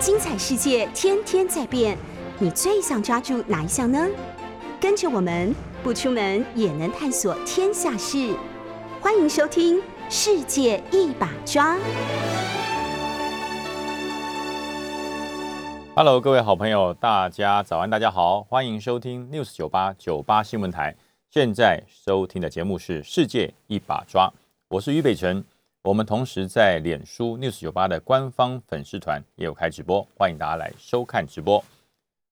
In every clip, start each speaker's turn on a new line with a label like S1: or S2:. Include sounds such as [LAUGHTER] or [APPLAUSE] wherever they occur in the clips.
S1: 精彩世界天天在变，你最想抓住哪一项呢？跟着我们不出门也能探索天下事，欢迎收听《世界一把抓》。
S2: Hello，各位好朋友，大家早安，大家好，欢迎收听 News 九八九八新闻台。现在收听的节目是《世界一把抓》，我是于北辰。我们同时在脸书 News 九八的官方粉丝团也有开直播，欢迎大家来收看直播。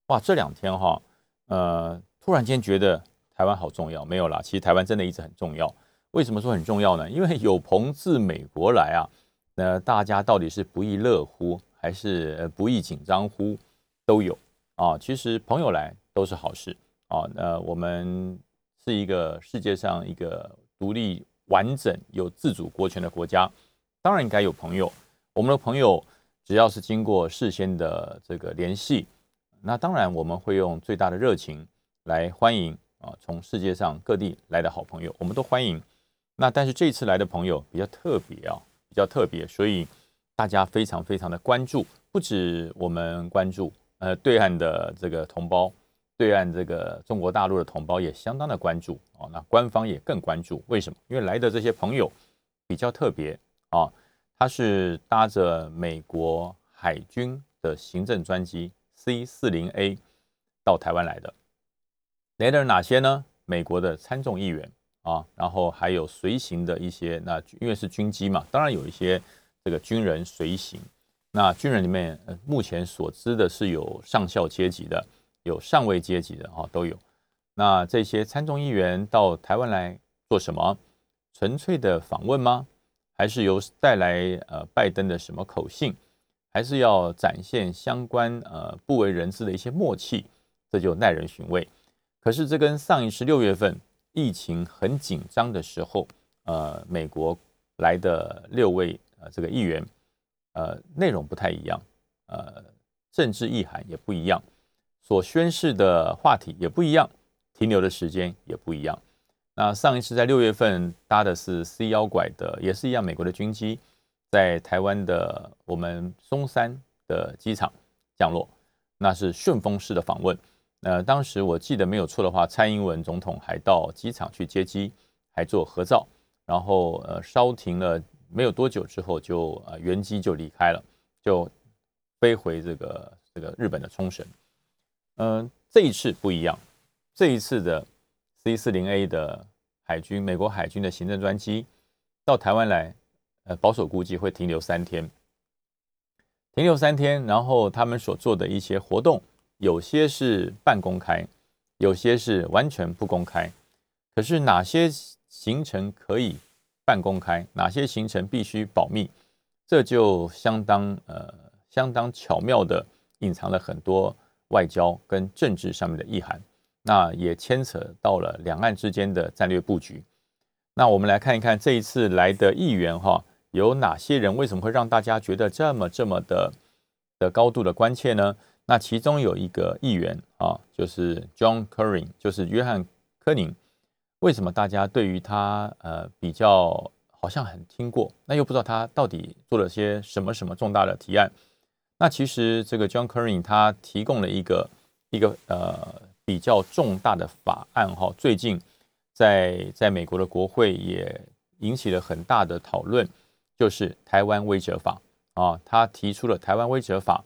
S2: 哇，这两天哈，呃，突然间觉得台湾好重要，没有啦，其实台湾真的一直很重要。为什么说很重要呢？因为有朋自美国来啊，那大家到底是不亦乐乎，还是不亦紧张乎？都有啊。其实朋友来都是好事啊。呃，我们是一个世界上一个独立。完整有自主国权的国家，当然应该有朋友。我们的朋友只要是经过事先的这个联系，那当然我们会用最大的热情来欢迎啊，从世界上各地来的好朋友，我们都欢迎。那但是这次来的朋友比较特别啊，比较特别，所以大家非常非常的关注，不止我们关注，呃，对岸的这个同胞。对岸这个中国大陆的同胞也相当的关注哦，那官方也更关注，为什么？因为来的这些朋友比较特别啊，他是搭着美国海军的行政专机 C 四零 A 到台湾来的。来的哪些呢？美国的参众议员啊，然后还有随行的一些，那因为是军机嘛，当然有一些这个军人随行。那军人里面，目前所知的是有上校阶级的。有上位阶级的哈都有，那这些参众议员到台湾来做什么？纯粹的访问吗？还是有带来呃拜登的什么口信？还是要展现相关呃不为人知的一些默契？这就耐人寻味。可是这跟上一次六月份疫情很紧张的时候，呃，美国来的六位呃这个议员，呃，内容不太一样，呃，政治意涵也不一样。所宣示的话题也不一样，停留的时间也不一样。那上一次在六月份搭的是 C 幺拐的，也是一样美国的军机，在台湾的我们松山的机场降落，那是顺风式的访问。呃，当时我记得没有错的话，蔡英文总统还到机场去接机，还做合照，然后呃稍停了没有多久之后，就呃原机就离开了，就飞回这个这个日本的冲绳。嗯，这一次不一样。这一次的 C 四零 A 的海军，美国海军的行政专机到台湾来，呃，保守估计会停留三天。停留三天，然后他们所做的一些活动，有些是半公开，有些是完全不公开。可是哪些行程可以半公开，哪些行程必须保密，这就相当呃相当巧妙的隐藏了很多。[LAUGHS] 外交跟政治上面的意涵，那也牵扯到了两岸之间的战略布局。那我们来看一看这一次来的议员哈，有哪些人？为什么会让大家觉得这么这么的的高度的关切呢？那其中有一个议员啊，就是 John Kerry，就是约翰科宁。为什么大家对于他呃比较好像很听过，那又不知道他到底做了些什么什么重大的提案？那其实这个 John Kerry 他提供了一个一个呃比较重大的法案哈，最近在在美国的国会也引起了很大的讨论，就是台湾威者法啊，他提出了台湾威者法，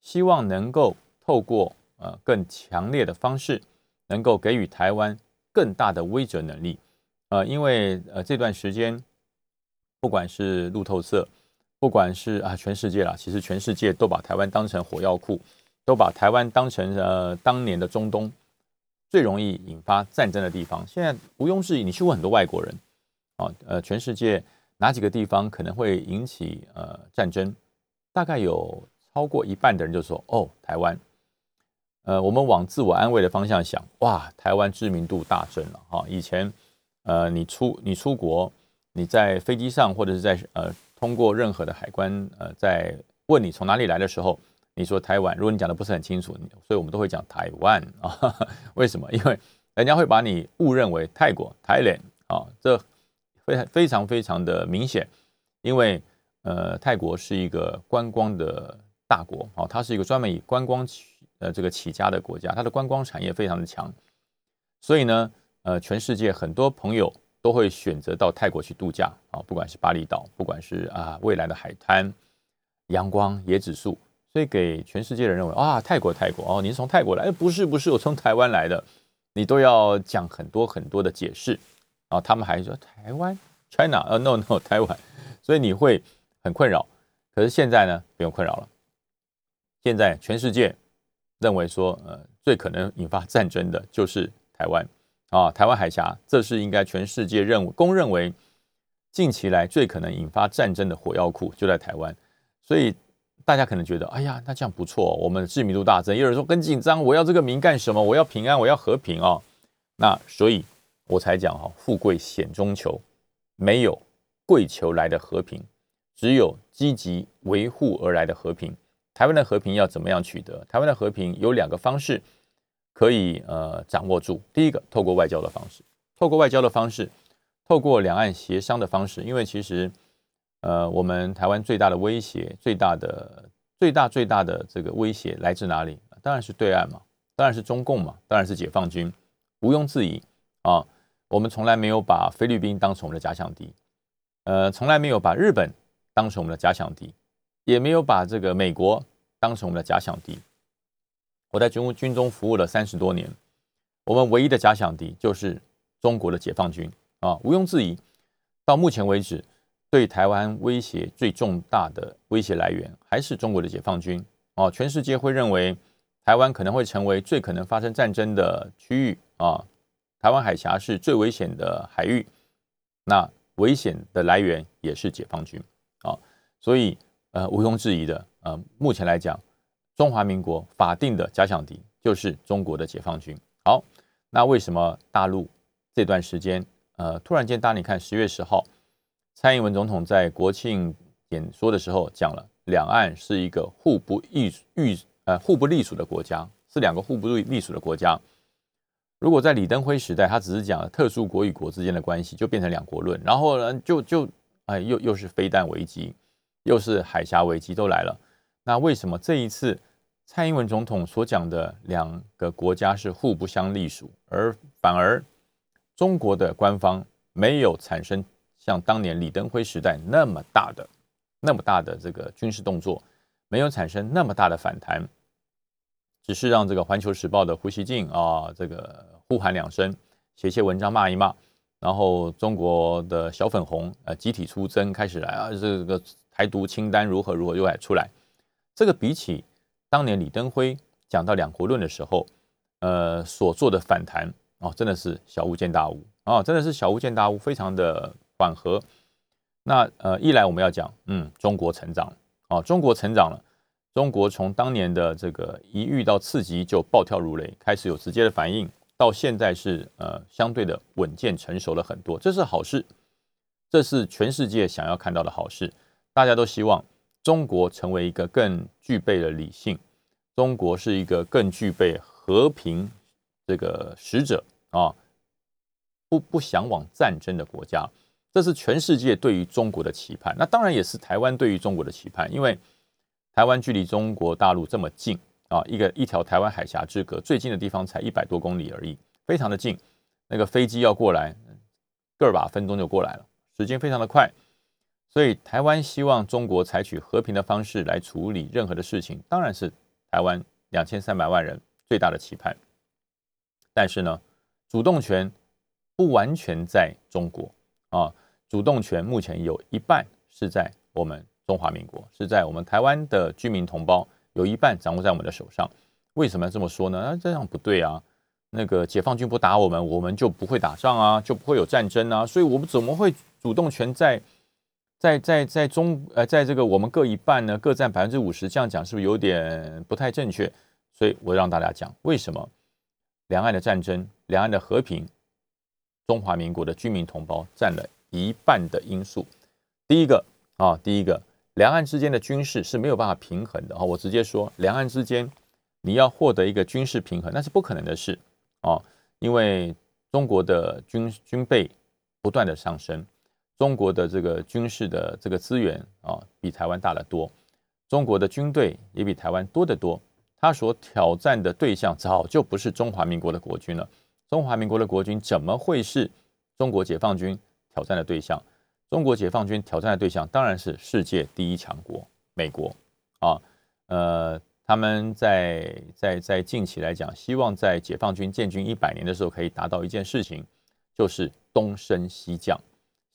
S2: 希望能够透过呃更强烈的方式，能够给予台湾更大的威慑能力，呃，因为呃这段时间不管是路透社。不管是啊，全世界啦，其实全世界都把台湾当成火药库，都把台湾当成呃当年的中东最容易引发战争的地方。现在毋庸置疑，你去问很多外国人啊，呃，全世界哪几个地方可能会引起呃战争？大概有超过一半的人就说哦，台湾。呃，我们往自我安慰的方向想，哇，台湾知名度大增了哈。以前呃，你出你出国，你在飞机上或者是在呃。通过任何的海关，呃，在问你从哪里来的时候，你说台湾，如果你讲的不是很清楚，所以我们都会讲台湾 [LAUGHS] 啊。为什么？因为人家会把你误认为泰国 （Thailand） 啊，这非非常非常的明显。因为呃，泰国是一个观光的大国啊，它是一个专门以观光起呃这个起家的国家，它的观光产业非常的强，所以呢，呃，全世界很多朋友都会选择到泰国去度假啊，不管是巴厘岛，不管是啊未来的海滩、阳光、椰子树，所以给全世界人认为啊，泰国泰国哦，你是从泰国来？哎，不是不是，我从台湾来的，你都要讲很多很多的解释啊，他们还说台湾 China 呃 no no 台湾，所以你会很困扰。可是现在呢，不用困扰了。现在全世界认为说，呃，最可能引发战争的就是台湾啊，台湾海峡，这是应该全世界认为公认为近期来最可能引发战争的火药库就在台湾，所以大家可能觉得，哎呀，那这样不错，我们的知名度大增。有人说很紧张，我要这个名干什么？我要平安，我要和平啊。那所以我才讲哈，富贵险中求，没有贵求来的和平，只有积极维护而来的和平。台湾的和平要怎么样取得？台湾的和平有两个方式可以呃掌握住。第一个，透过外交的方式，透过外交的方式，透过两岸协商的方式。因为其实呃，我们台湾最大的威胁、最大的、最大最大的这个威胁来自哪里？当然是对岸嘛，当然是中共嘛，当然是解放军，毋庸置疑啊。我们从来没有把菲律宾当成我们的假想敌，呃，从来没有把日本当成我们的假想敌。也没有把这个美国当成我们的假想敌。我在军军中服务了三十多年，我们唯一的假想敌就是中国的解放军啊，毋庸置疑。到目前为止，对台湾威胁最重大的威胁来源还是中国的解放军啊。全世界会认为台湾可能会成为最可能发生战争的区域啊，台湾海峡是最危险的海域，那危险的来源也是解放军啊，所以。呃，毋庸置疑的，呃，目前来讲，中华民国法定的假想敌就是中国的解放军。好，那为什么大陆这段时间，呃，突然间，大家你看，十月十号，蔡英文总统在国庆演说的时候讲了，两岸是一个互不隶隶呃互不隶属的国家，是两个互不隶属的国家。如果在李登辉时代，他只是讲特殊国与国之间的关系，就变成两国论，然后呢，就就哎，又又是飞弹危机。又是海峡危机都来了，那为什么这一次蔡英文总统所讲的两个国家是互不相隶属，而反而中国的官方没有产生像当年李登辉时代那么大的、那么大的这个军事动作，没有产生那么大的反弹，只是让这个《环球时报》的胡锡进啊，这个呼喊两声，写些文章骂一骂，然后中国的小粉红呃集体出征开始来啊，这个。台独清单如何如何又来出来？这个比起当年李登辉讲到两国论的时候，呃所做的反弹哦，真的是小巫见大巫啊，真的是小巫见大巫，非常的缓和。那呃一来我们要讲，嗯，中国成长哦，中国成长了，中国从当年的这个一遇到刺激就暴跳如雷，开始有直接的反应，到现在是呃相对的稳健成熟了很多，这是好事，这是全世界想要看到的好事。大家都希望中国成为一个更具备了理性，中国是一个更具备和平这个使者啊，不不向往战争的国家，这是全世界对于中国的期盼。那当然也是台湾对于中国的期盼，因为台湾距离中国大陆这么近啊，一个一条台湾海峡之隔，最近的地方才一百多公里而已，非常的近。那个飞机要过来，个把分钟就过来了，时间非常的快。所以，台湾希望中国采取和平的方式来处理任何的事情，当然是台湾两千三百万人最大的期盼。但是呢，主动权不完全在中国啊，主动权目前有一半是在我们中华民国，是在我们台湾的居民同胞，有一半掌握在我们的手上。为什么要这么说呢？啊，这样不对啊！那个解放军不打我们，我们就不会打仗啊，就不会有战争啊，所以我们怎么会主动权在？在在在中呃，在这个我们各一半呢，各占百分之五十，这样讲是不是有点不太正确？所以我让大家讲为什么两岸的战争、两岸的和平，中华民国的居民同胞占了一半的因素。第一个啊，第一个，两岸之间的军事是没有办法平衡的啊。我直接说，两岸之间你要获得一个军事平衡，那是不可能的事啊，因为中国的军军备不断的上升。中国的这个军事的这个资源啊，比台湾大得多。中国的军队也比台湾多得多，他所挑战的对象早就不是中华民国的国军了。中华民国的国军怎么会是中国解放军挑战的对象？中国解放军挑战的对象当然是世界第一强国美国啊，呃，他们在在在近期来讲，希望在解放军建军一百年的时候可以达到一件事情，就是东升西降，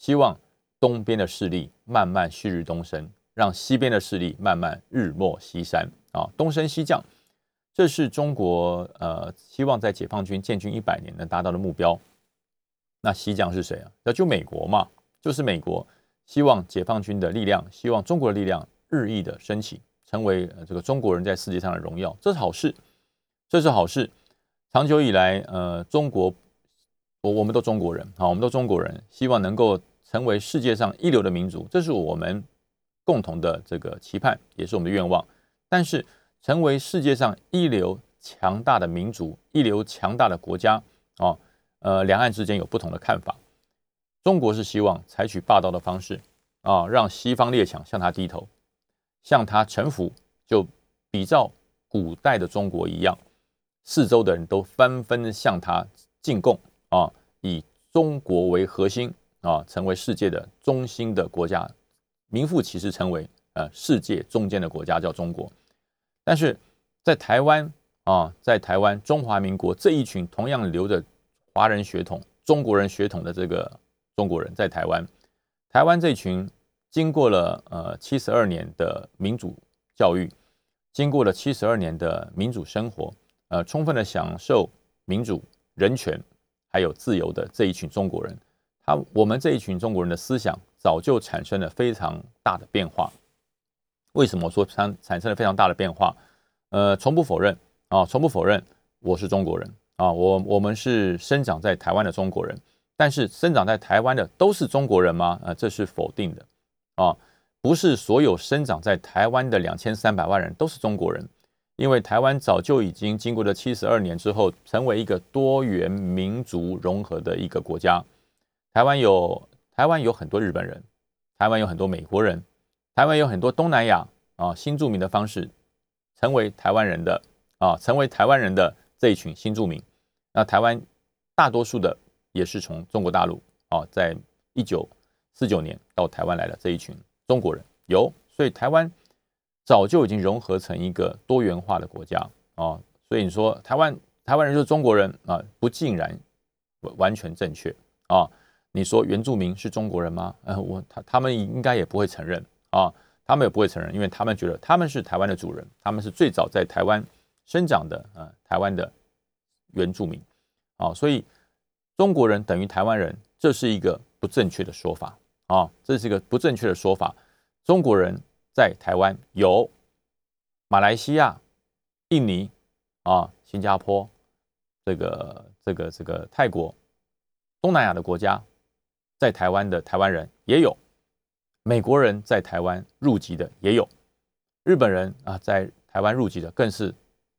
S2: 希望东边的势力慢慢旭日东升，让西边的势力慢慢日没西山啊，东升西降，这是中国呃希望在解放军建军一百年能达到的目标。那西降是谁啊？那就美国嘛。就是美国希望解放军的力量，希望中国的力量日益的升起，成为这个中国人在世界上的荣耀，这是好事，这是好事。长久以来，呃，中国，我我们都中国人啊，我们都中国人，希望能够成为世界上一流的民族，这是我们共同的这个期盼，也是我们的愿望。但是，成为世界上一流强大的民族，一流强大的国家啊，呃，两岸之间有不同的看法。中国是希望采取霸道的方式啊，让西方列强向他低头，向他臣服，就比照古代的中国一样，四周的人都纷纷向他进贡啊，以中国为核心啊，成为世界的中心的国家，名副其实成为呃世界中间的国家叫中国。但是在台湾啊，在台湾中华民国这一群同样留着华人血统、中国人血统的这个。中国人在台湾，台湾这群经过了呃七十二年的民主教育，经过了七十二年的民主生活，呃，充分的享受民主、人权还有自由的这一群中国人，他我们这一群中国人的思想早就产生了非常大的变化。为什么说产产生了非常大的变化？呃，从不否认啊，从不否认我是中国人啊，我我们是生长在台湾的中国人。但是生长在台湾的都是中国人吗？啊，这是否定的啊！不是所有生长在台湾的两千三百万人都是中国人，因为台湾早就已经经过了七十二年之后，成为一个多元民族融合的一个国家。台湾有台湾有很多日本人，台湾有很多美国人，台湾有很多东南亚啊新住民的方式，成为台湾人的啊，成为台湾人的这一群新住民。那台湾大多数的。也是从中国大陆啊，在一九四九年到台湾来的这一群中国人有，所以台湾早就已经融合成一个多元化的国家啊，所以你说台湾台湾人就是中国人啊，不尽然完全正确啊。你说原住民是中国人吗？呃，我他他们应该也不会承认啊，他们也不会承认，因为他们觉得他们是台湾的主人，他们是最早在台湾生长的啊，台湾的原住民啊，所以。中国人等于台湾人，这是一个不正确的说法啊！这是一个不正确的说法。中国人在台湾有马来西亚、印尼啊、新加坡，这个、这个、这个泰国、东南亚的国家，在台湾的台湾人也有，美国人在台湾入籍的也有，日本人啊在台湾入籍的更是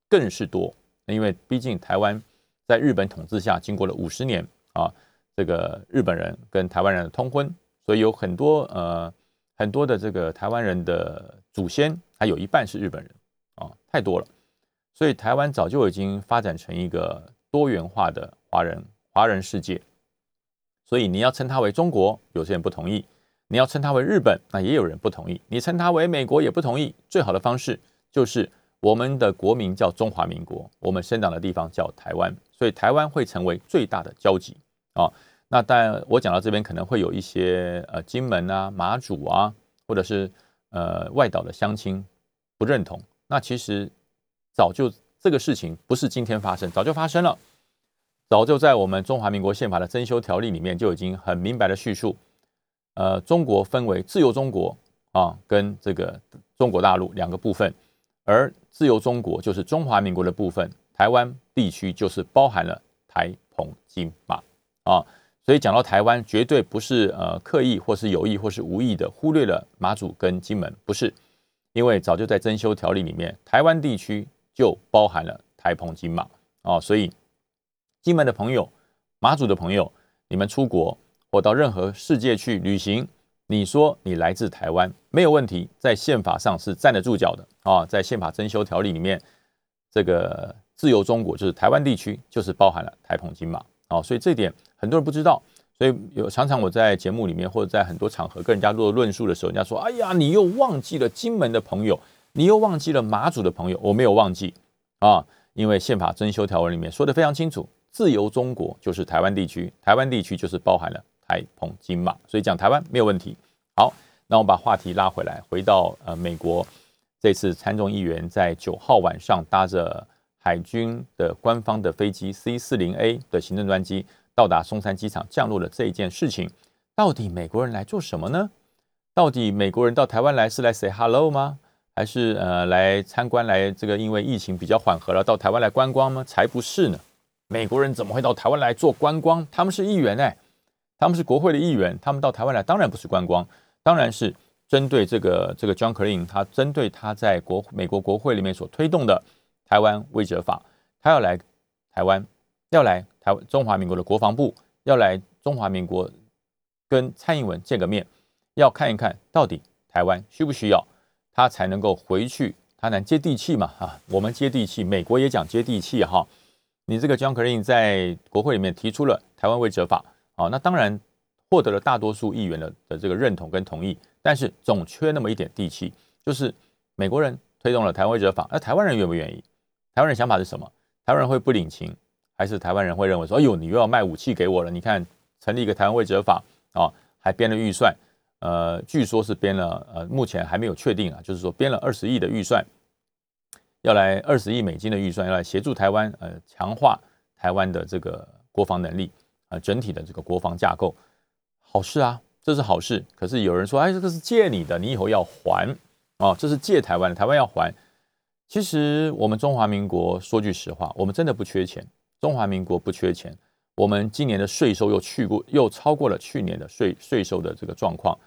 S2: 更是多，因为毕竟台湾。在日本统治下，经过了五十年啊，这个日本人跟台湾人的通婚，所以有很多呃很多的这个台湾人的祖先，还有一半是日本人啊，太多了。所以台湾早就已经发展成一个多元化的华人华人世界。所以你要称它为中国，有些人不同意；你要称它为日本，那也有人不同意；你称它为美国也不同意。最好的方式就是。我们的国名叫中华民国，我们生长的地方叫台湾，所以台湾会成为最大的交集啊。那但我讲到这边，可能会有一些呃金门啊、马祖啊，或者是呃外岛的乡亲不认同。那其实早就这个事情不是今天发生，早就发生了，早就在我们中华民国宪法的增修条例里面就已经很明白的叙述。呃，中国分为自由中国啊，跟这个中国大陆两个部分。而自由中国就是中华民国的部分，台湾地区就是包含了台澎金马啊，所以讲到台湾，绝对不是呃刻意或是有意或是无意的忽略了马祖跟金门，不是，因为早就在增修条例里面，台湾地区就包含了台澎金马啊，所以金门的朋友、马祖的朋友，你们出国或到任何世界去旅行，你说你来自台湾没有问题，在宪法上是站得住脚的啊，在宪法增修条例里面，这个自由中国就是台湾地区，就是包含了台澎金马啊，所以这点很多人不知道，所以有常常我在节目里面或者在很多场合跟人家做论述的时候，人家说：“哎呀，你又忘记了金门的朋友，你又忘记了马祖的朋友。”我没有忘记啊，因为宪法增修条文里面说的非常清楚，自由中国就是台湾地区，台湾地区就是包含了。台澎金马，所以讲台湾没有问题。好，那我们把话题拉回来，回到呃美国这次参众议员在九号晚上搭着海军的官方的飞机 C 四零 A 的行政专机到达松山机场降落的这一件事情，到底美国人来做什么呢？到底美国人到台湾来是来 say hello 吗？还是呃来参观来这个因为疫情比较缓和了到台湾来观光吗？才不是呢！美国人怎么会到台湾来做观光？他们是议员哎。他们是国会的议员，他们到台湾来当然不是观光，当然是针对这个这个 John k e r i n 他针对他在国美国国会里面所推动的台湾威者法，他要来台湾，要来台中华民国的国防部，要来中华民国跟蔡英文见个面，要看一看到底台湾需不需要他才能够回去，他能接地气嘛？啊，我们接地气，美国也讲接地气哈。你这个 John k e r i n 在国会里面提出了台湾威者法。好，那当然获得了大多数议员的的这个认同跟同意，但是总缺那么一点地气，就是美国人推动了台湾者法，那台湾人愿不愿意？台湾人想法是什么？台湾人会不领情，还是台湾人会认为说，哎呦，你又要卖武器给我了？你看成立一个台湾位者法啊，还编了预算，呃，据说是编了，呃，目前还没有确定啊，就是说编了二十亿的预算，要来二十亿美金的预算，要来协助台湾，呃，强化台湾的这个国防能力。啊整体的这个国防架构，好事啊，这是好事。可是有人说，哎，这个是借你的，你以后要还啊，这是借台湾的，台湾要还。其实我们中华民国说句实话，我们真的不缺钱，中华民国不缺钱。我们今年的税收又去过，又超过了去年的税税收的这个状况。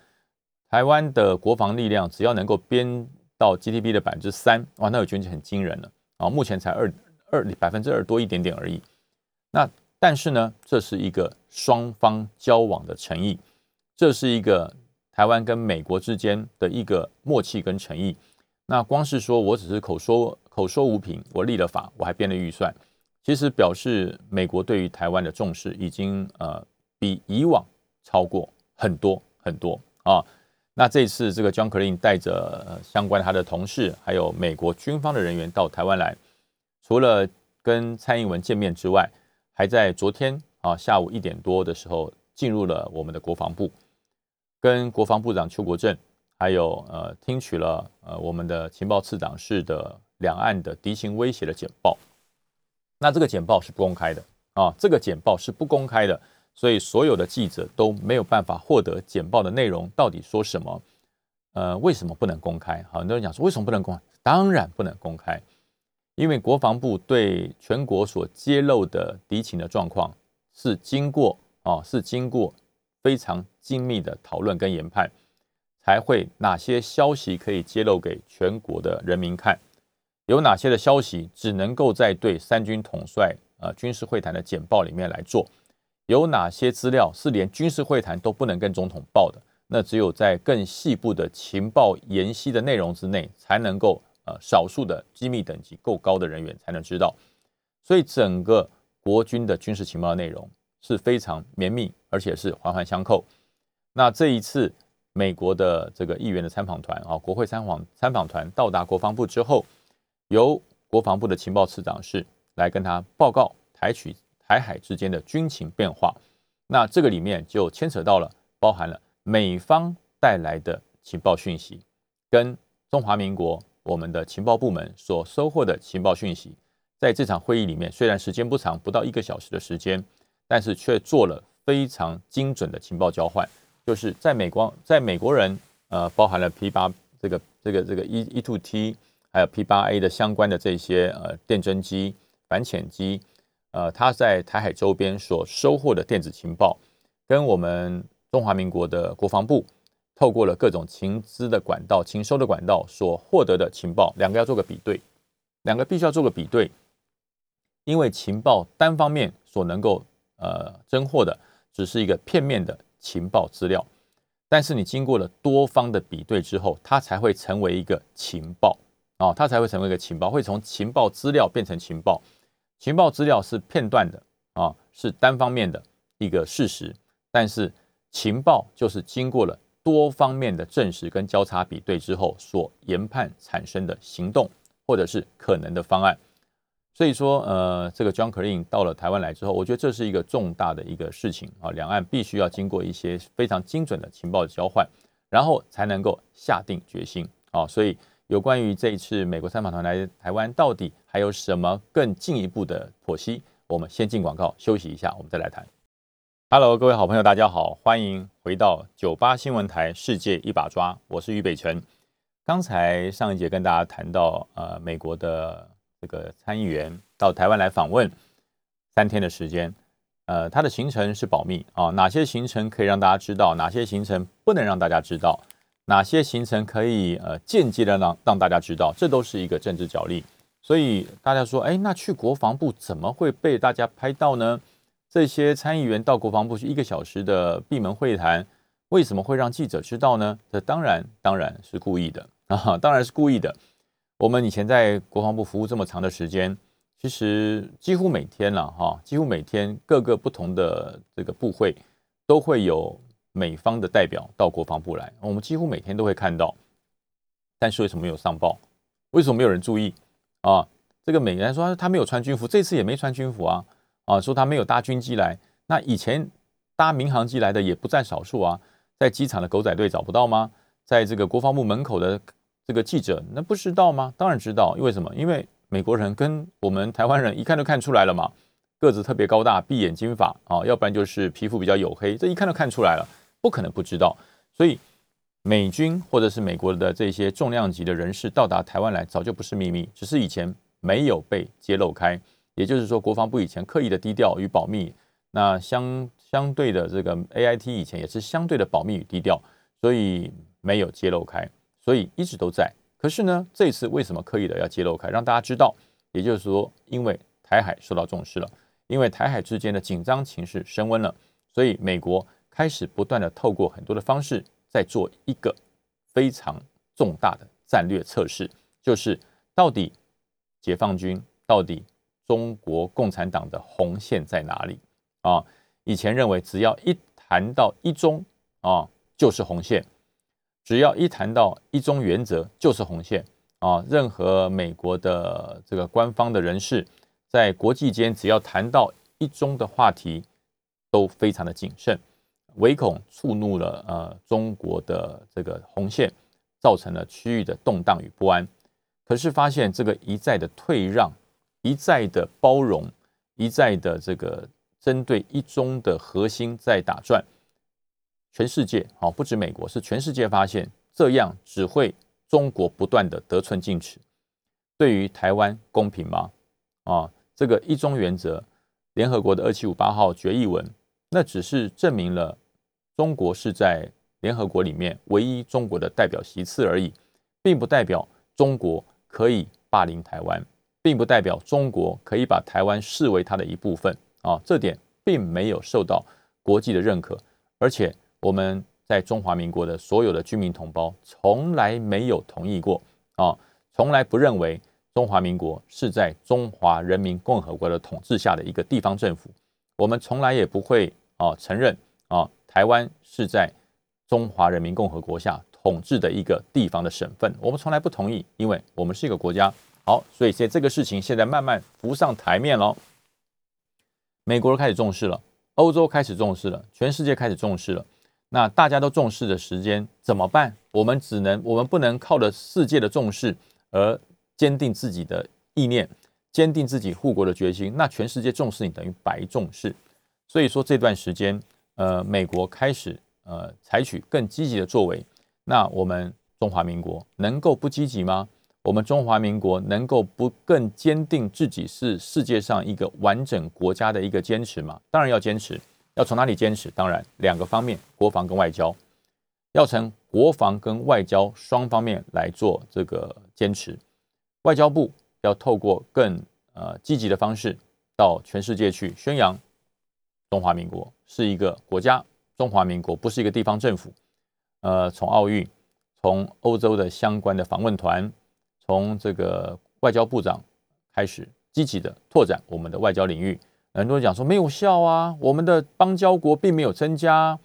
S2: 台湾的国防力量只要能够编到 GDP 的百分之三，哇，那我觉得很惊人了啊！目前才二二百分之二多一点点而已。那但是呢，这是一个双方交往的诚意，这是一个台湾跟美国之间的一个默契跟诚意。那光是说我只是口说口说无凭，我立了法，我还编了预算，其实表示美国对于台湾的重视已经呃比以往超过很多很多啊。那这次这个 John k l i n 带着相关他的同事，还有美国军方的人员到台湾来，除了跟蔡英文见面之外，还在昨天啊下午一点多的时候进入了我们的国防部，跟国防部长邱国正，还有呃听取了呃我们的情报次长室的两岸的敌情威胁的简报。那这个简报是不公开的啊，这个简报是不公开的，所以所有的记者都没有办法获得简报的内容到底说什么。呃，为什么不能公开？很多人讲说为什么不能公开？当然不能公开。因为国防部对全国所揭露的敌情的状况是经过啊，是经过非常精密的讨论跟研判，才会哪些消息可以揭露给全国的人民看，有哪些的消息只能够在对三军统帅呃军事会谈的简报里面来做，有哪些资料是连军事会谈都不能跟总统报的，那只有在更细部的情报研析的内容之内才能够。呃，少数的机密等级够高的人员才能知道，所以整个国军的军事情报内容是非常绵密，而且是环环相扣。那这一次美国的这个议员的参访团啊，国会参访参访团到达国防部之后，由国防部的情报次长室来跟他报告台取台海之间的军情变化。那这个里面就牵扯到了包含了美方带来的情报讯息，跟中华民国。我们的情报部门所收获的情报讯息，在这场会议里面，虽然时间不长，不到一个小时的时间，但是却做了非常精准的情报交换。就是在美国，在美国人，呃，包含了 P 八这个这个这个 E E two T，还有 P 八 A 的相关的这些呃电侦机、反潜机，呃，他在台海周边所收获的电子情报，跟我们中华民国的国防部。透过了各种情资的管道、情收的管道所获得的情报，两个要做个比对，两个必须要做个比对，因为情报单方面所能够呃侦获的，只是一个片面的情报资料，但是你经过了多方的比对之后，它才会成为一个情报啊，它才会成为一个情报，会从情报资料变成情报。情报资料是片段的啊，是单方面的一个事实，但是情报就是经过了多方面的证实跟交叉比对之后所研判产生的行动，或者是可能的方案。所以说，呃，这个 John k e r i n 到了台湾来之后，我觉得这是一个重大的一个事情啊，两岸必须要经过一些非常精准的情报交换，然后才能够下定决心啊。所以，有关于这一次美国参访团来台湾，到底还有什么更进一步的剖析？我们先进广告休息一下，我们再来谈。Hello，各位好朋友，大家好，欢迎回到九八新闻台《世界一把抓》，我是于北辰。刚才上一节跟大家谈到，呃，美国的。这个参议员到台湾来访问三天的时间，呃，他的行程是保密啊，哪些行程可以让大家知道，哪些行程不能让大家知道，哪些行程可以呃间接的让让大家知道，这都是一个政治角力。所以大家说，哎，那去国防部怎么会被大家拍到呢？这些参议员到国防部去一个小时的闭门会谈，为什么会让记者知道呢？这当然当然是故意的啊，[LAUGHS] 当然是故意的。我们以前在国防部服务这么长的时间，其实几乎每天了哈，几乎每天各个不同的这个部会都会有美方的代表到国防部来，我们几乎每天都会看到。但是为什么没有上报？为什么没有人注意啊？这个美人说他没有穿军服，这次也没穿军服啊啊，说他没有搭军机来。那以前搭民航机来的也不占少数啊，在机场的狗仔队找不到吗？在这个国防部门口的。这个记者那不知道吗？当然知道，因为什么？因为美国人跟我们台湾人一看就看出来了嘛，个子特别高大，闭眼金发啊，要不然就是皮肤比较黝黑，这一看就看出来了，不可能不知道。所以美军或者是美国的这些重量级的人士到达台湾来，早就不是秘密，只是以前没有被揭露开。也就是说，国防部以前刻意的低调与保密，那相相对的这个 A I T 以前也是相对的保密与低调，所以没有揭露开。所以一直都在，可是呢，这次为什么刻意的要揭露开，让大家知道？也就是说，因为台海受到重视了，因为台海之间的紧张情势升温了，所以美国开始不断的透过很多的方式，在做一个非常重大的战略测试，就是到底解放军到底中国共产党的红线在哪里啊？以前认为只要一谈到一中啊，就是红线。只要一谈到一中原则，就是红线啊！任何美国的这个官方的人士，在国际间只要谈到一中的话题，都非常的谨慎，唯恐触怒了呃中国的这个红线，造成了区域的动荡与不安。可是发现这个一再的退让，一再的包容，一再的这个针对一中的核心在打转。全世界啊，不止美国，是全世界发现这样只会中国不断的得寸进尺。对于台湾公平吗？啊，这个一中原则，联合国的二七五八号决议文，那只是证明了中国是在联合国里面唯一中国的代表席次而已，并不代表中国可以霸凌台湾，并不代表中国可以把台湾视为它的一部分啊，这点并没有受到国际的认可，而且。我们在中华民国的所有的居民同胞从来没有同意过啊，从来不认为中华民国是在中华人民共和国的统治下的一个地方政府。我们从来也不会啊承认台湾是在中华人民共和国下统治的一个地方的省份。我们从来不同意，因为我们是一个国家。好，所以现这个事情现在慢慢浮上台面了。美国开始重视了，欧洲开始重视了，全世界开始重视了。那大家都重视的时间怎么办？我们只能，我们不能靠着世界的重视而坚定自己的意念，坚定自己护国的决心。那全世界重视你，等于白重视。所以说这段时间，呃，美国开始呃采取更积极的作为。那我们中华民国能够不积极吗？我们中华民国能够不更坚定自己是世界上一个完整国家的一个坚持吗？当然要坚持。要从哪里坚持？当然，两个方面，国防跟外交，要从国防跟外交双方面来做这个坚持。外交部要透过更呃积极的方式，到全世界去宣扬中华民国是一个国家，中华民国不是一个地方政府。呃，从奥运，从欧洲的相关的访问团，从这个外交部长开始积极的拓展我们的外交领域。很多人讲说没有效啊，我们的邦交国并没有增加，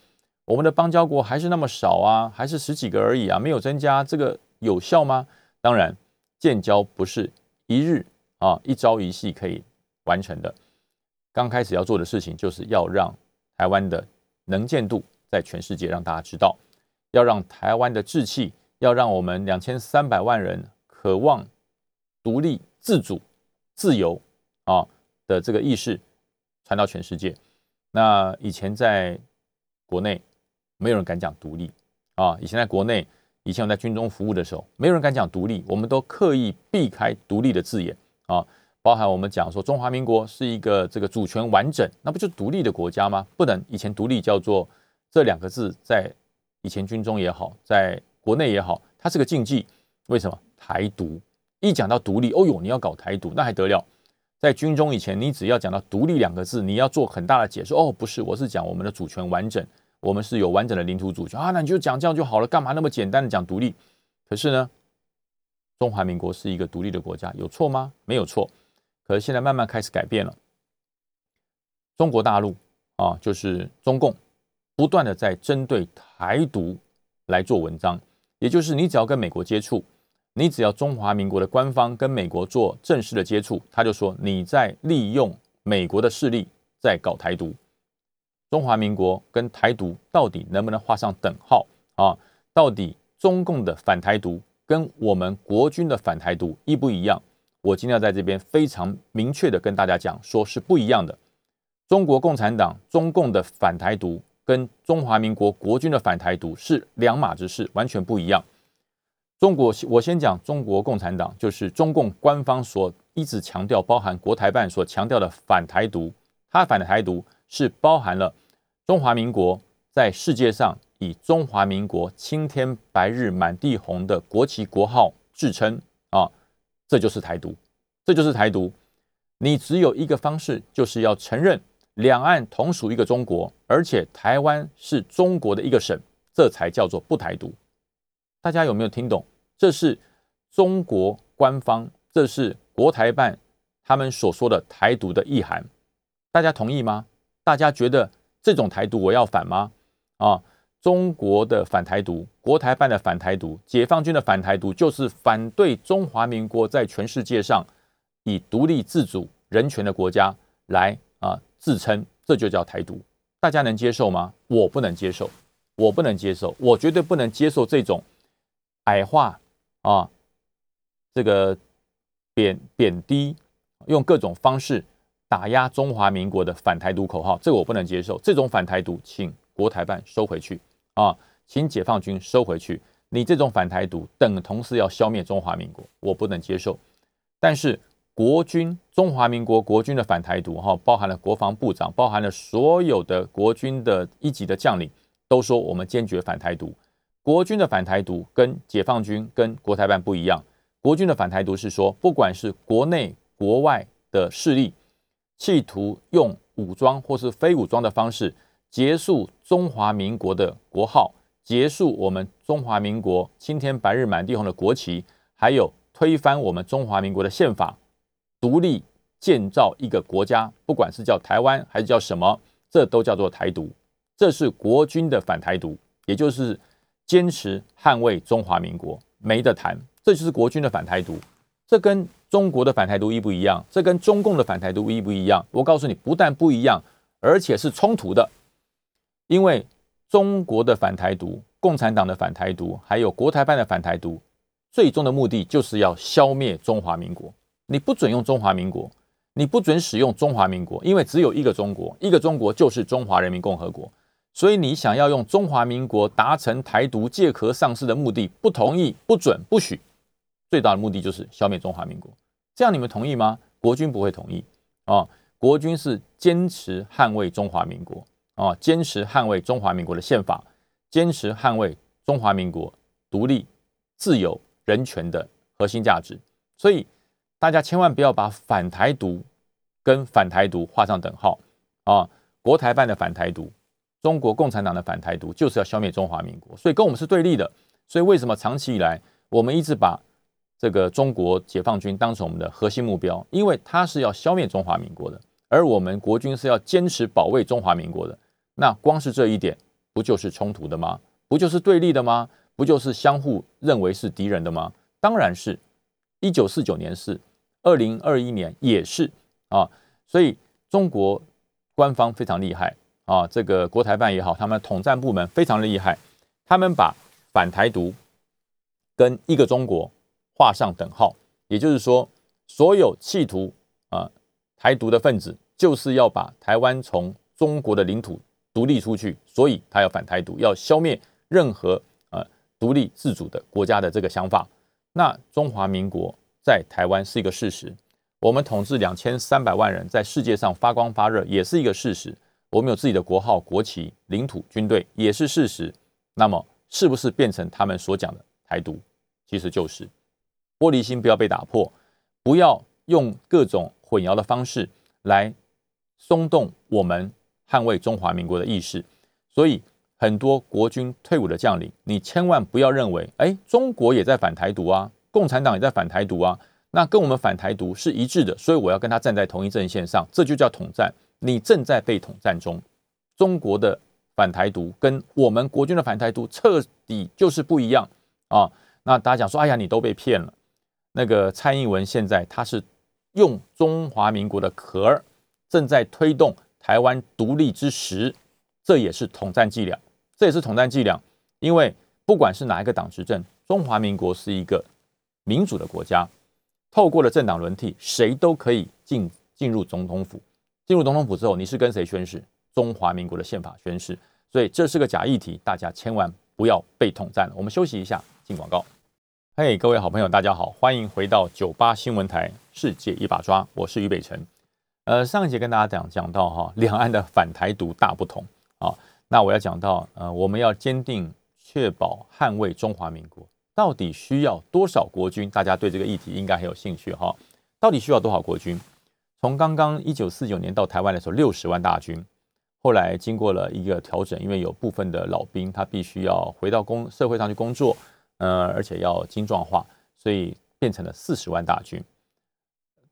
S2: 我们的邦交国还是那么少啊，还是十几个而已啊，没有增加，这个有效吗？当然，建交不是一日啊一朝一夕可以完成的。刚开始要做的事情，就是要让台湾的能见度在全世界让大家知道，要让台湾的志气，要让我们两千三百万人渴望独立、自主、自由啊的这个意识传到全世界。那以前在国内，没有人敢讲独立啊。以前在国内，以前我在军中服务的时候，没有人敢讲独立，我们都刻意避开独立的字眼啊。包含我们讲说中华民国是一个这个主权完整，那不就独立的国家吗？不能以前独立叫做这两个字，在以前军中也好，在国内也好，它是个禁忌。为什么？台独一讲到独立，哦呦，你要搞台独，那还得了？在军中以前，你只要讲到独立两个字，你要做很大的解释。哦，不是，我是讲我们的主权完整，我们是有完整的领土主权啊，那你就讲这样就好了，干嘛那么简单的讲独立？可是呢，中华民国是一个独立的国家，有错吗？没有错。可是现在慢慢开始改变了，中国大陆啊，就是中共不断的在针对台独来做文章，也就是你只要跟美国接触，你只要中华民国的官方跟美国做正式的接触，他就说你在利用美国的势力在搞台独，中华民国跟台独到底能不能画上等号啊？到底中共的反台独跟我们国军的反台独一不一样？我今天要在这边非常明确的跟大家讲，说是不一样的。中国共产党、中共的反台独跟中华民国国军的反台独是两码子事，完全不一样。中国，我先讲中国共产党，就是中共官方所一直强调，包含国台办所强调的反台独。它反的台独是包含了中华民国在世界上以中华民国青天白日满地红的国旗国号自称。这就是台独，这就是台独。你只有一个方式，就是要承认两岸同属一个中国，而且台湾是中国的一个省，这才叫做不台独。大家有没有听懂？这是中国官方，这是国台办他们所说的台独的意涵。大家同意吗？大家觉得这种台独我要反吗？啊？中国的反台独，国台办的反台独，解放军的反台独，就是反对中华民国在全世界上以独立自主、人权的国家来啊自称，这就叫台独。大家能接受吗？我不能接受，我不能接受，我绝对不能接受这种矮化啊，这个贬贬低，用各种方式打压中华民国的反台独口号，这个我不能接受。这种反台独，请国台办收回去。啊，请解放军收回去！你这种反台独，等同是要消灭中华民国，我不能接受。但是国军，中华民国国军的反台独，哈，包含了国防部长，包含了所有的国军的一级的将领，都说我们坚决反台独。国军的反台独跟解放军跟国台办不一样，国军的反台独是说，不管是国内国外的势力，企图用武装或是非武装的方式。结束中华民国的国号，结束我们中华民国青天白日满地红的国旗，还有推翻我们中华民国的宪法，独立建造一个国家，不管是叫台湾还是叫什么，这都叫做台独。这是国军的反台独，也就是坚持捍卫中华民国，没得谈。这就是国军的反台独。这跟中国的反台独一不一样？这跟中共的反台独一不一样？我告诉你，不但不一样，而且是冲突的。因为中国的反台独、共产党的反台独，还有国台办的反台独，最终的目的就是要消灭中华民国。你不准用中华民国，你不准使用中华民国，因为只有一个中国，一个中国就是中华人民共和国。所以你想要用中华民国达成台独借壳上市的目的，不同意、不准、不许，最大的目的就是消灭中华民国。这样你们同意吗？国军不会同意啊！国军是坚持捍卫中华民国。啊，坚持捍卫中华民国的宪法，坚持捍卫中华民国独立、自由、人权的核心价值。所以，大家千万不要把反台独跟反台独画上等号啊！国台办的反台独，中国共产党的反台独就是要消灭中华民国，所以跟我们是对立的。所以为什么长期以来我们一直把这个中国解放军当成我们的核心目标？因为它是要消灭中华民国的，而我们国军是要坚持保卫中华民国的。那光是这一点，不就是冲突的吗？不就是对立的吗？不就是相互认为是敌人的吗？当然是。一九四九年是，二零二一年也是啊。所以中国官方非常厉害啊，这个国台办也好，他们统战部门非常厉害，他们把反台独跟一个中国画上等号。也就是说，所有企图台独的分子，就是要把台湾从中国的领土独立出去，所以他要反台独，要消灭任何呃独立自主的国家的这个想法。那中华民国在台湾是一个事实，我们统治两千三百万人在世界上发光发热也是一个事实，我们有自己的国号、国旗、领土、军队也是事实。那么，是不是变成他们所讲的台独？其实就是玻璃心不要被打破，不要用各种混淆的方式来松动我们捍卫中华民国的意识。所以。很多国军退伍的将领，你千万不要认为，哎，中国也在反台独啊，共产党也在反台独啊，那跟我们反台独是一致的，所以我要跟他站在同一阵线上，这就叫统战。你正在被统战中，中国的反台独跟我们国军的反台独彻底就是不一样啊。那大家讲说，哎呀，你都被骗了。那个蔡英文现在他是用中华民国的壳儿，正在推动台湾独立之时，这也是统战伎俩。这也是统战伎俩，因为不管是哪一个党执政，中华民国是一个民主的国家，透过了政党轮替，谁都可以进进入总统府。进入总统府之后，你是跟谁宣誓？中华民国的宪法宣誓。所以这是个假议题，大家千万不要被统战了。我们休息一下，进广告。嘿，各位好朋友，大家好，欢迎回到九八新闻台《世界一把抓》，我是于北辰。呃，上一节跟大家讲讲到哈，两岸的反台独大不同啊。那我要讲到，呃，我们要坚定确保捍卫中华民国，到底需要多少国军？大家对这个议题应该很有兴趣哈。到底需要多少国军？从刚刚一九四九年到台湾的时候，六十万大军，后来经过了一个调整，因为有部分的老兵他必须要回到工社会上去工作，呃，而且要精壮化，所以变成了四十万大军。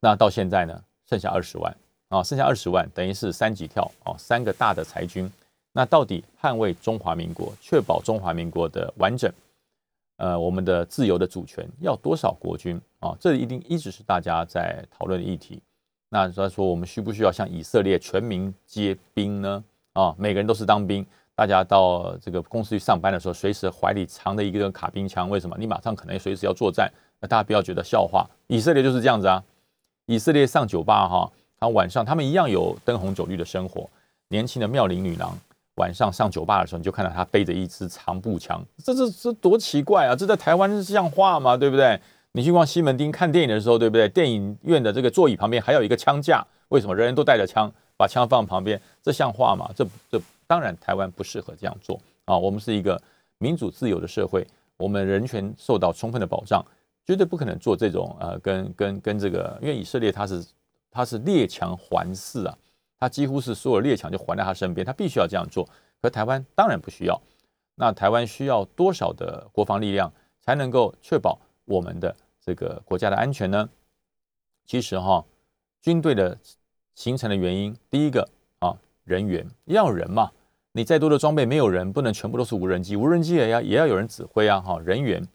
S2: 那到现在呢，剩下二十万啊，剩下二十万，等于是三级跳啊，三个大的裁军。那到底捍卫中华民国、确保中华民国的完整，呃，我们的自由的主权要多少国军啊？这一定一直是大家在讨论的议题。那他说，我们需不需要像以色列全民皆兵呢？啊，每个人都是当兵，大家到这个公司去上班的时候，随时怀里藏着一个卡宾枪，为什么？你马上可能随时要作战。那大家不要觉得笑话，以色列就是这样子啊。以色列上酒吧哈，他晚上他们一样有灯红酒绿的生活，年轻的妙龄女郎。晚上上酒吧的时候，你就看到她背着一支长步枪，这这这多奇怪啊！这在台湾像话吗？对不对？你去逛西门町看电影的时候，对不对？电影院的这个座椅旁边还有一个枪架，为什么人人都带着枪，把枪放旁边？这像话吗？这这当然台湾不适合这样做啊！我们是一个民主自由的社会，我们人权受到充分的保障，绝对不可能做这种呃跟跟跟这个，因为以色列它是它是列强环伺啊。他几乎是所有列强就环在他身边，他必须要这样做。可台湾当然不需要。那台湾需要多少的国防力量才能够确保我们的这个国家的安全呢？其实哈，军队的形成的原因，第一个啊，人员要人嘛。你再多的装备没有人，不能全部都是无人机，无人机也要也要有人指挥啊。哈，人员。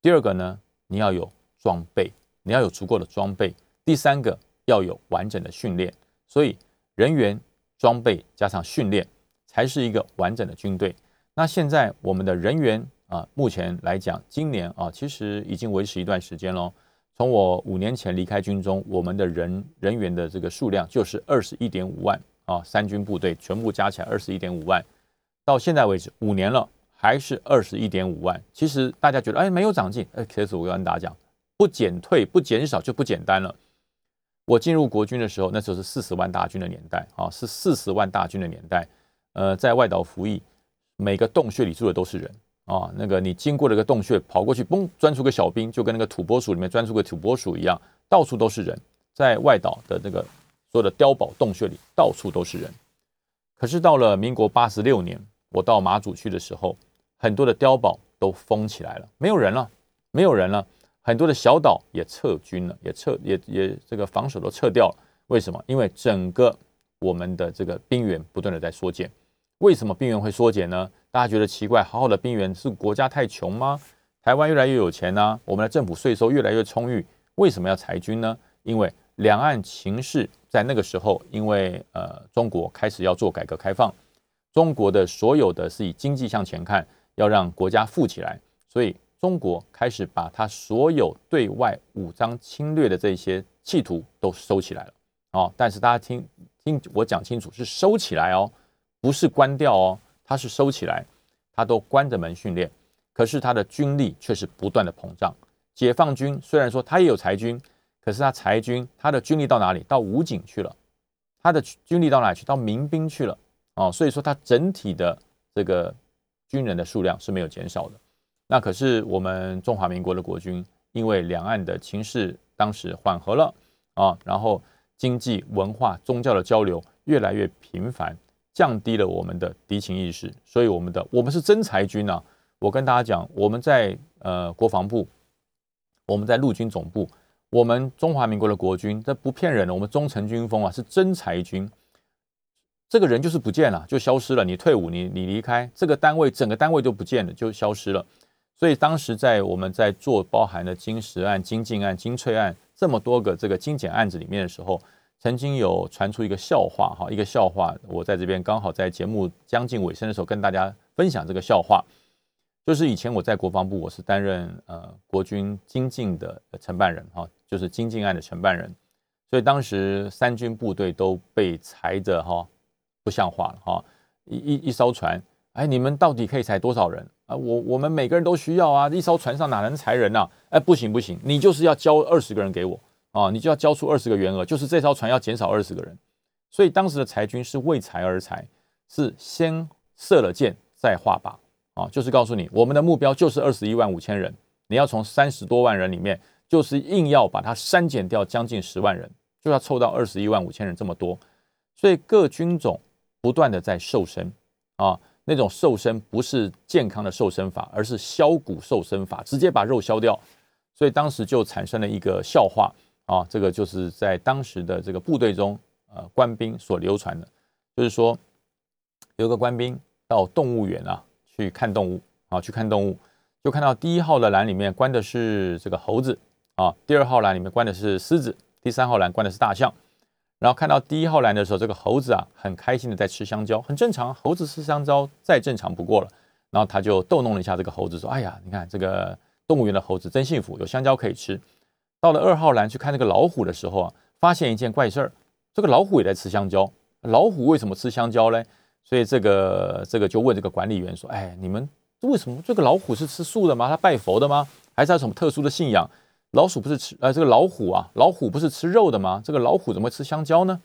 S2: 第二个呢，你要有装备，你要有足够的装备。第三个要有完整的训练。所以。人员、装备加上训练，才是一个完整的军队。那现在我们的人员啊，目前来讲，今年啊，其实已经维持一段时间喽。从我五年前离开军中，我们的人人员的这个数量就是二十一点五万啊，三军部队全部加起来二十一点五万。到现在为止，五年了，还是二十一点五万。其实大家觉得哎，没有长进，哎，其实我跟大家讲，不减退、不减少就不简单了。我进入国军的时候，那时候是四十万大军的年代啊，是四十万大军的年代。呃，在外岛服役，每个洞穴里住的都是人啊。那个你经过了个洞穴，跑过去，嘣，钻出个小兵，就跟那个土拨鼠里面钻出个土拨鼠一样，到处都是人。在外岛的那个所有的碉堡洞穴里，到处都是人。可是到了民国八十六年，我到马祖去的时候，很多的碉堡都封起来了，没有人了，没有人了。很多的小岛也撤军了，也撤也也这个防守都撤掉了。为什么？因为整个我们的这个兵源不断的在缩减。为什么兵源会缩减呢？大家觉得奇怪，好好的兵源是国家太穷吗？台湾越来越有钱呢，我们的政府税收越来越充裕，为什么要裁军呢？因为两岸情势在那个时候，因为呃中国开始要做改革开放，中国的所有的是以经济向前看，要让国家富起来，所以中国开始把它所有对外武装侵略的这些企图都收起来了哦。但是大家听听我讲清楚，是收起来哦。不是关掉哦，它是收起来，它都关着门训练，可是它的军力却是不断的膨胀。解放军虽然说它也有裁军，可是他裁军，他的军力到哪里？到武警去了，他的军力到哪里去？到民兵去了哦，所以说他整体的这个军人的数量是没有减少的。那可是我们中华民国的国军，因为两岸的情势当时缓和了啊，然后经济、文化、宗教的交流越来越频繁。降低了我们的敌情意识，所以我们的我们是真裁军啊！我跟大家讲，我们在呃国防部，我们在陆军总部，我们中华民国的国军，这不骗人的，我们忠诚军风啊，是真裁军。这个人就是不见了，就消失了。你退伍，你你离开这个单位，整个单位都不见了，就消失了。所以当时在我们在做包含的金石案、金靖案、金翠案这么多个这个精简案子里面的时候。曾经有传出一个笑话，哈，一个笑话，我在这边刚好在节目将近尾声的时候跟大家分享这个笑话，就是以前我在国防部，我是担任呃国军精进的承办人，哈，就是金靖案的承办人，所以当时三军部队都被裁的哈不像话了，哈，一一一艘船，哎，你们到底可以裁多少人啊？我我们每个人都需要啊，一艘船上哪能裁人呐？哎，不行不行，你就是要交二十个人给我。啊，你就要交出二十个员额，就是这艘船要减少二十个人，所以当时的裁军是为裁而裁，是先射了箭再画靶啊，就是告诉你我们的目标就是二十一万五千人，你要从三十多万人里面，就是硬要把它删减掉将近十万人，就要凑到二十一万五千人这么多，所以各军种不断的在瘦身啊，那种瘦身不是健康的瘦身法，而是削骨瘦身法，直接把肉削掉，所以当时就产生了一个笑话。啊，这个就是在当时的这个部队中，呃，官兵所流传的，就是说，有个官兵到动物园啊去看动物，啊，去看动物，就看到第一号的栏里面关的是这个猴子，啊，第二号栏里面关的是狮子，第三号栏关的是大象，然后看到第一号栏的时候，这个猴子啊很开心的在吃香蕉，很正常，猴子吃香蕉再正常不过了，然后他就逗弄了一下这个猴子，说，哎呀，你看这个动物园的猴子真幸福，有香蕉可以吃。到了二号栏去看那个老虎的时候啊，发现一件怪事儿，这个老虎也在吃香蕉。老虎为什么吃香蕉嘞？所以这个这个就问这个管理员说：“哎，你们为什么这个老虎是吃素的吗？他拜佛的吗？还是有什么特殊的信仰？老鼠不是吃呃这个老虎啊，老虎不是吃肉的吗？这个老虎怎么会吃香蕉呢？”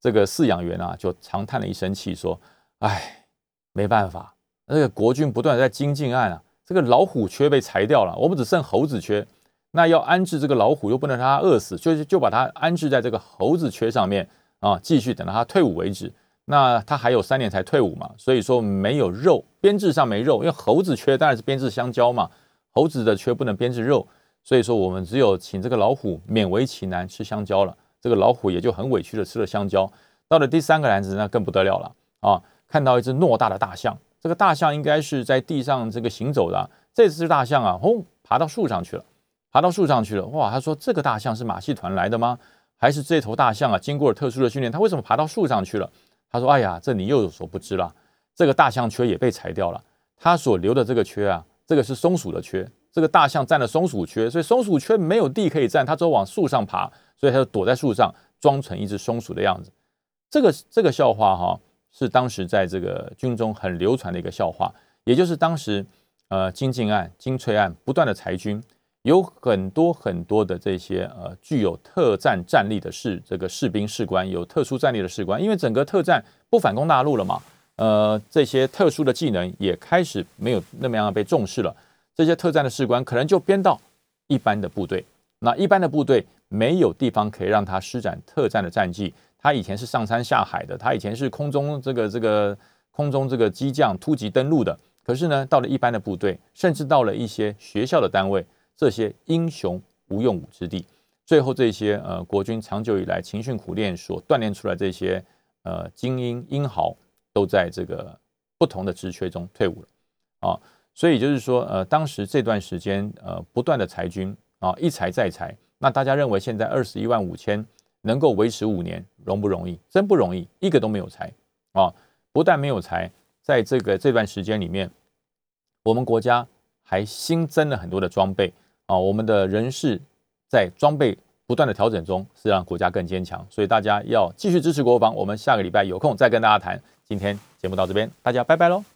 S2: 这个饲养员啊就长叹了一声气说：“哎，没办法，那个国军不断在精进案啊，这个老虎缺被裁掉了，我们只剩猴子缺。”那要安置这个老虎，又不能让它饿死，就是就把它安置在这个猴子缺上面啊，继续等到它退伍为止。那他还有三年才退伍嘛，所以说没有肉，编制上没肉，因为猴子缺当然是编制香蕉嘛，猴子的缺不能编制肉，所以说我们只有请这个老虎勉为其难吃香蕉了。这个老虎也就很委屈的吃了香蕉。到了第三个篮子，那更不得了了啊！看到一只偌大的大象，这个大象应该是在地上这个行走的，这只大象啊，轰，爬到树上去了。爬到树上去了，哇！他说：“这个大象是马戏团来的吗？还是这头大象啊，经过了特殊的训练，它为什么爬到树上去了？”他说：“哎呀，这你又有所不知了。这个大象缺也被裁掉了，它所留的这个缺啊，这个是松鼠的缺。这个大象占了松鼠缺，所以松鼠缺没有地可以占，它只有往树上爬，所以它就躲在树上，装成一只松鼠的样子。这个这个笑话哈，是当时在这个军中很流传的一个笑话，也就是当时呃金靖案、金翠案不断的裁军。”有很多很多的这些呃具有特战战力的士这个士兵士官，有特殊战力的士官，因为整个特战不反攻大陆了嘛，呃，这些特殊的技能也开始没有那么样被重视了。这些特战的士官可能就编到一般的部队，那一般的部队没有地方可以让他施展特战的战绩。他以前是上山下海的，他以前是空中这个这个空中这个机降突击登陆的。可是呢，到了一般的部队，甚至到了一些学校的单位，这些英雄无用武之地。最后，这些呃国军长久以来勤训苦练所锻炼出来这些呃精英英豪，都在这个不同的职缺中退伍了啊。所以就是说，呃，当时这段时间呃不断的裁军啊，一裁再裁。那大家认为现在二十一万五千？能够维持五年容不容易？真不容易，一个都没有裁啊！不但没有裁，在这个这段时间里面，我们国家还新增了很多的装备啊！我们的人事在装备不断的调整中，是让国家更坚强。所以大家要继续支持国防。我们下个礼拜有空再跟大家谈。今天节目到这边，大家拜拜喽！